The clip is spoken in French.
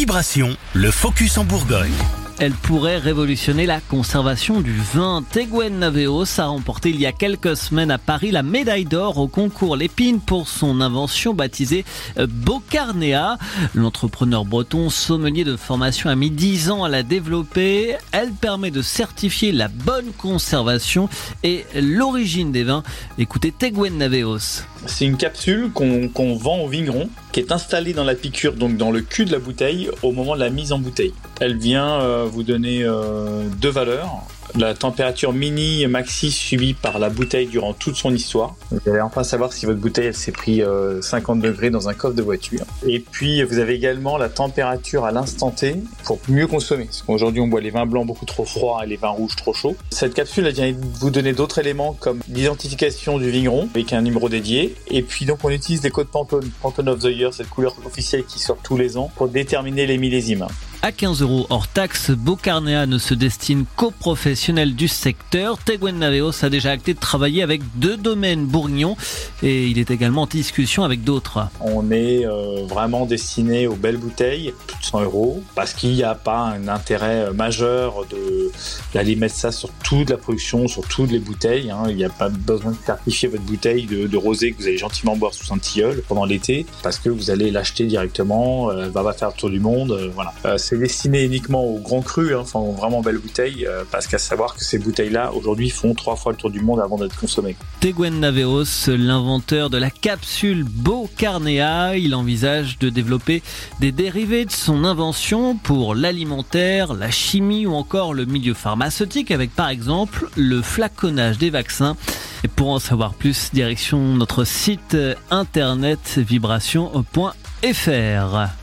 Vibration, le focus en Bourgogne. Elle pourrait révolutionner la conservation du vin. Teguen Naveos a remporté il y a quelques semaines à Paris la médaille d'or au concours Lépine pour son invention baptisée euh, Bocarnea. L'entrepreneur breton sommelier de formation a mis 10 ans à la développer. Elle permet de certifier la bonne conservation et l'origine des vins. Écoutez Teguen Naveos. C'est une capsule qu'on vend au vigneron, qui est installée dans la piqûre, donc dans le cul de la bouteille, au moment de la mise en bouteille. Elle vient euh, vous donner euh, deux valeurs la température mini maxi suivie par la bouteille durant toute son histoire. Vous allez enfin savoir si votre bouteille s'est pris 50 euh, degrés dans un coffre de voiture. Et puis vous avez également la température à l'instant T pour mieux consommer. Parce qu'aujourd'hui on boit les vins blancs beaucoup trop froids et les vins rouges trop chauds. Cette capsule elle vient vous donner d'autres éléments comme l'identification du vigneron avec un numéro dédié. Et puis donc on utilise des codes Pantone, Pantone of the Year, cette couleur officielle qui sort tous les ans pour déterminer les millésimes. À 15 euros hors taxe, Bocarnea ne se destine qu'aux professionnels du secteur. Teguen Naveos a déjà acté de travailler avec deux domaines bourguignons et il est également en discussion avec d'autres. On est euh, vraiment destiné aux belles bouteilles, 100 euros, parce qu'il n'y a pas un intérêt majeur de d'aller mettre ça sur toute la production, sur toutes les bouteilles. Hein. Il n'y a pas besoin de certifier votre bouteille de, rosé que vous allez gentiment boire sous un tilleul pendant l'été, parce que vous allez l'acheter directement, euh, va faire le tour du monde. Euh, voilà c'est destiné uniquement aux grands crus, hein, enfin vraiment belles bouteilles, euh, parce qu'à savoir que ces bouteilles-là aujourd'hui font trois fois le tour du monde avant d'être consommées. Teguen Naveos, l'inventeur de la capsule Bocarnea, il envisage de développer des dérivés de son invention pour l'alimentaire, la chimie ou encore le milieu pharmaceutique, avec par exemple le flaconnage des vaccins. Et pour en savoir plus, direction notre site internet vibration.fr.